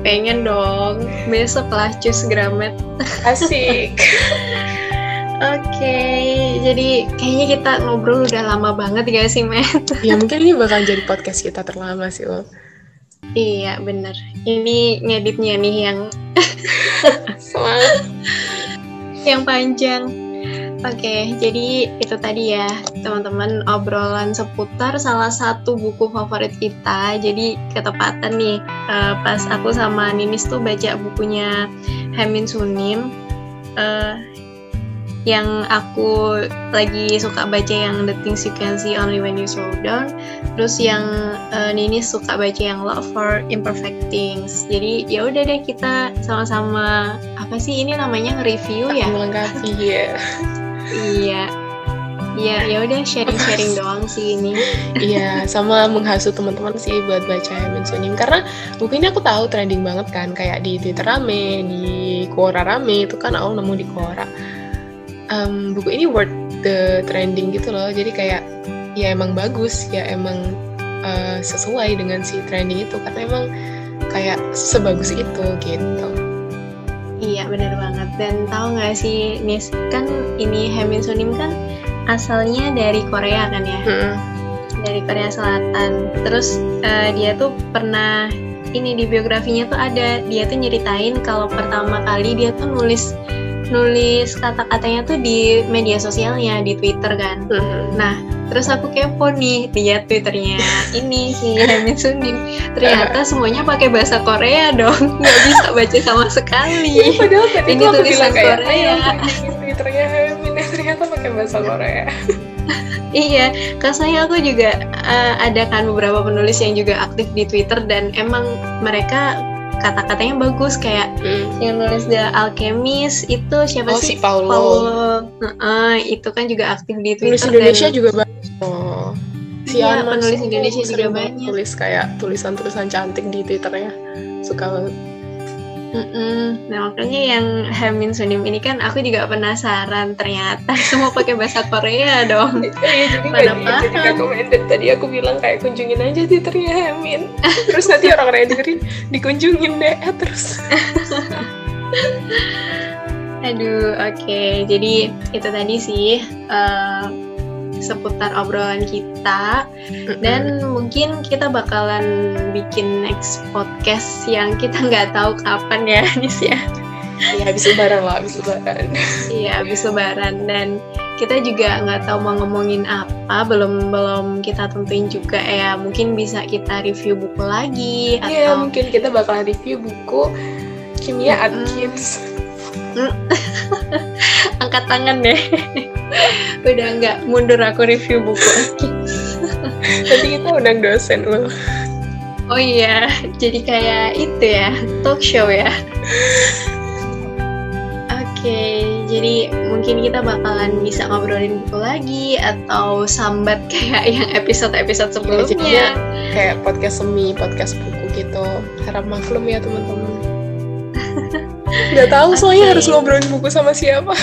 pengen dong. Besok lah cus gramet. Asik. <laughs> Oke, okay, jadi kayaknya kita ngobrol udah lama banget gak sih, Matt? <laughs> ya mungkin ini bakal jadi podcast kita terlama sih, Ul. Iya, bener. Ini ngeditnya nih yang... <laughs> yang panjang. Oke, okay, jadi itu tadi ya, teman-teman obrolan seputar salah satu buku favorit kita. Jadi ketepatan nih, uh, pas aku sama Ninis tuh baca bukunya Hamin Sunim. Uh, yang aku lagi suka baca yang The Things You Can See Only When You Slow Down. Terus yang uh, Nini suka baca yang Love for Imperfect Things. Jadi ya udah deh kita sama-sama apa sih ini namanya review ya? Melengkapi ya iya. Iya, ya udah sharing-sharing doang sih ini. Iya, sama menghasut teman-teman sih buat baca Heaven Sunim karena buku ini aku tahu trending banget kan, kayak di Twitter rame, di Quora rame, itu kan aku nemu di Quora um, buku ini worth the trending gitu loh. Jadi kayak ya emang bagus ya emang uh, sesuai dengan si trending itu. Karena emang kayak sebagus itu gitu. Iya bener banget. Dan tahu nggak sih Nis? Kan ini Hemin Sunim kan asalnya dari Korea kan ya? Hmm. dari Korea Selatan. Terus uh, dia tuh pernah ini di biografinya tuh ada dia tuh nyeritain kalau pertama kali dia tuh nulis nulis kata-katanya tuh di media sosialnya di Twitter kan. Hmm. Nah, terus aku kepo nih lihat Twitternya <laughs> ini si Hamin Sunim. Ternyata semuanya pakai bahasa Korea dong, <laughs> nggak bisa baca sama sekali. Ya, padahal tadi ini tulisan Korea. Twitternya Hamin <laughs> ternyata pakai bahasa Korea. iya, saya aku juga uh, ada kan beberapa penulis yang juga aktif di Twitter dan emang mereka kata-katanya bagus kayak hmm. yang nulis The Alchemist itu siapa oh, sih? si Paulo. Paulo. Uh, itu kan juga aktif di Twitter. Nulis Indonesia dan... juga banyak. Oh. Si iya, penulis Indonesia juga banyak. Tulis kayak tulisan-tulisan cantik di Twitternya. Suka banget. Mm-mm. Nah makanya yang Hamin Sunim ini kan aku juga penasaran ternyata <laughs> semua pakai bahasa Korea dong. <laughs> Iya jadi Mana jadi recommended tadi aku bilang kayak kunjungin aja Twitternya Hamin. <laughs> Terus nanti orang-orang yang dengerin dikunjungin deh terus. Aduh, oke. Okay. Jadi itu tadi sih uh, seputar obrolan kita. Dan mungkin kita bakalan bikin next podcast yang kita <laughs> nggak tahu kapan ya Nis ya. Iya habis lebaran lah habis lebaran. <laughs> Iya habis lebaran. Dan kita juga nggak tahu mau ngomongin apa belum belum kita tentuin juga ya. Mungkin bisa kita review buku lagi iya atau... mungkin kita bakalan review buku kimia hmm. Atkins <laughs> angkat tangan deh <laughs> udah nggak mundur aku review buku <laughs> Tadi kita undang dosen loh oh iya jadi kayak itu ya talk show ya Oke, okay, jadi mungkin kita bakalan bisa ngobrolin buku lagi atau sambat kayak yang episode-episode sebelumnya. Ya, kayak podcast semi, podcast buku gitu. Harap maklum ya teman-teman. Gak tahu okay. soalnya harus ngobrolin buku sama siapa.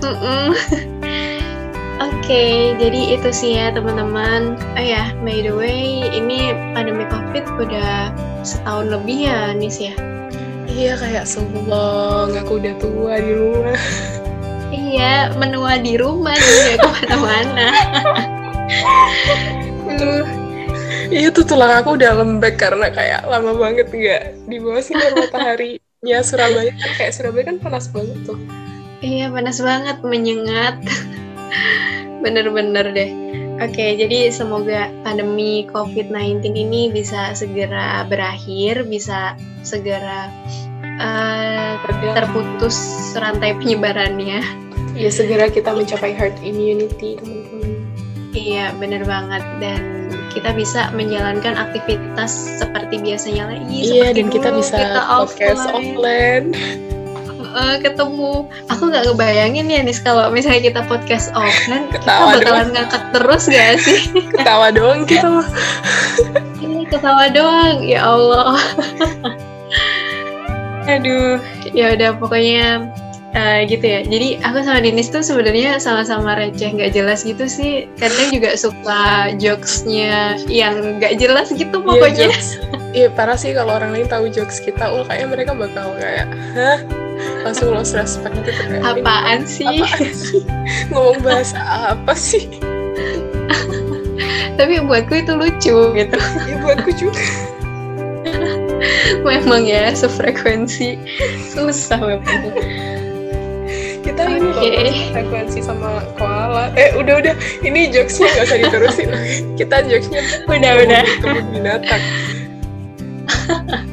Mm -mm. <laughs> Oke, okay, jadi itu sih ya teman-teman. Oh ya, by the way, ini pandemi COVID udah setahun lebih ya, Nis ya? Iya, kayak sebulan. Aku udah tua di rumah. iya, menua di rumah, jadi gak <laughs> ke mana-mana. Iya tuh tulang aku udah lembek karena kayak lama banget nggak di bawah sinar mataharinya Surabaya kan kayak Surabaya kan panas banget tuh. Iya panas banget, menyengat. <laughs> Bener-bener deh. Oke, jadi semoga pandemi COVID-19 ini bisa segera berakhir, bisa segera uh, terputus rantai penyebarannya. Ya, segera kita mencapai herd immunity, teman-teman. Iya, bener banget. Dan kita bisa menjalankan aktivitas seperti biasanya lagi. Iya, dan kita bisa kita podcast offline. offline. Uh, ketemu. Aku nggak ngebayangin ya nih kalau misalnya kita podcast offline ketawa kita bakalan doang. ngangkat terus gak sih? Ketawa doang <laughs> kita ini ketawa doang. Ya Allah. Aduh, ya udah pokoknya uh, gitu ya. Jadi aku sama Dinis tuh sebenarnya sama-sama receh nggak jelas gitu sih. Kadang juga suka jokesnya yang nggak jelas gitu iya, pokoknya. Iya, iya parah sih kalau orang lain tahu jokes kita, oh kayaknya mereka bakal kayak, hah? Langsung lost respect gitu kayak. Apaan sih? Apaan sih? Ngomong bahasa apa sih? Tapi buatku itu lucu gitu. Iya buatku juga. memang ya sefrekuensi susah memang kita ini okay. frekuensi sama koala. Eh udah udah. Ini jokesnya nggak usah diterusin. <laughs> Kita jokesnya udah udah. binatang.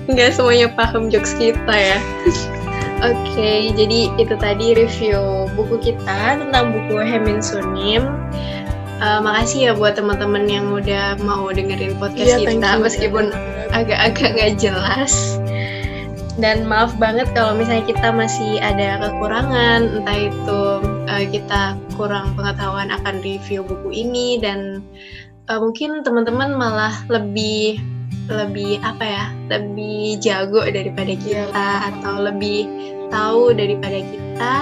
Nggak semuanya paham jokes kita ya. Oke, okay, jadi itu tadi review buku kita tentang buku Hemin Sunim. Uh, makasih ya buat teman-teman yang udah mau dengerin podcast yeah, kita, meskipun agak-agak nggak jelas dan maaf banget kalau misalnya kita masih ada kekurangan entah itu uh, kita kurang pengetahuan akan review buku ini dan uh, mungkin teman-teman malah lebih lebih apa ya lebih jago daripada kita yeah. atau lebih tahu daripada kita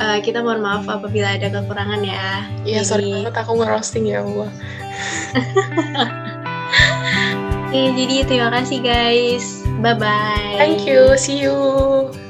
uh, kita mohon maaf apabila ada kekurangan ya iya yeah, sorry banget aku ngerosting ya Allah <laughs> Oke, jadi terima kasih guys. Bye bye. Thank you. See you.